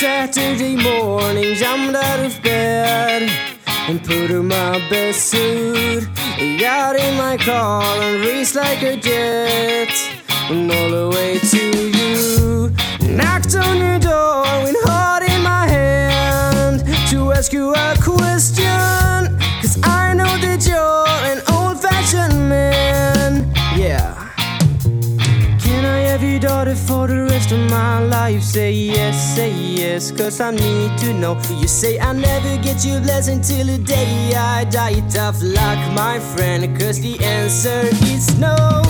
Saturday morning, jumped out of bed and put on my best suit. Got in my car and raced like a jet, and all the way to you. Knocked on your door with heart in my hand to ask you a question. Cause I know that you're for the rest of my life? Say yes, say yes, cause I need to know. You say I never get your blessing till the day I die. Tough luck, my friend, cause the answer is no.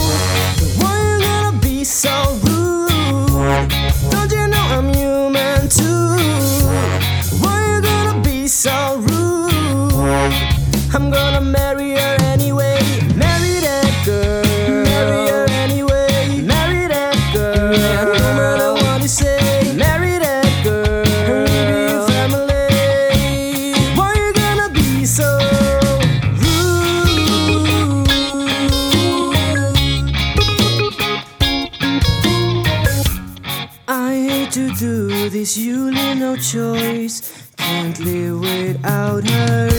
Choice. Can't live without her.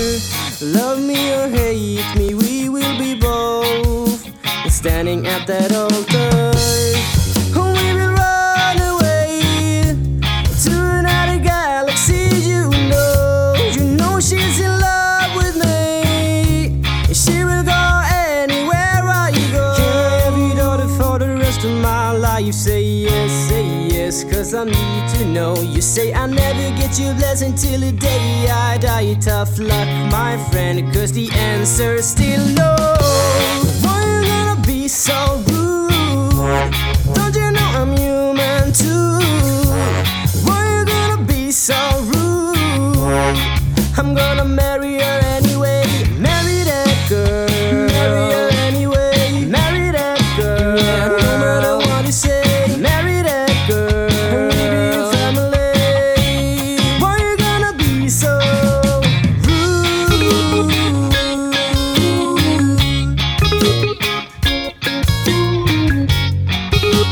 Love me or hate me, we will be both standing at that yes, cause I need to know. You say I never get your blessing till the day I die. Tough luck, my friend, cause the answer's still no.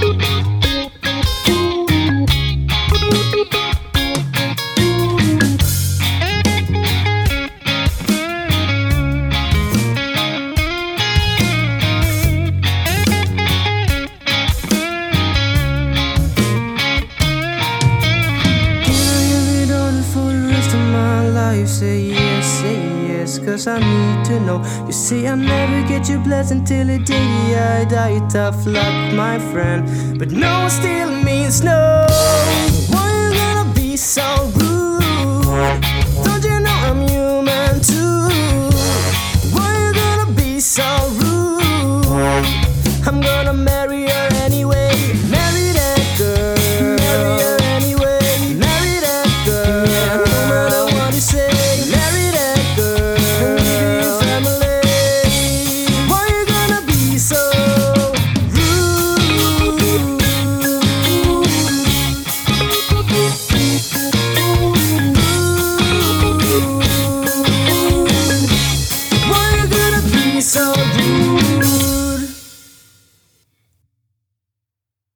Thank you. Life? Say yes, say yes, cause I need to know. You say I never get your blessing till the day I die. Tough luck, my friend. But no still means no.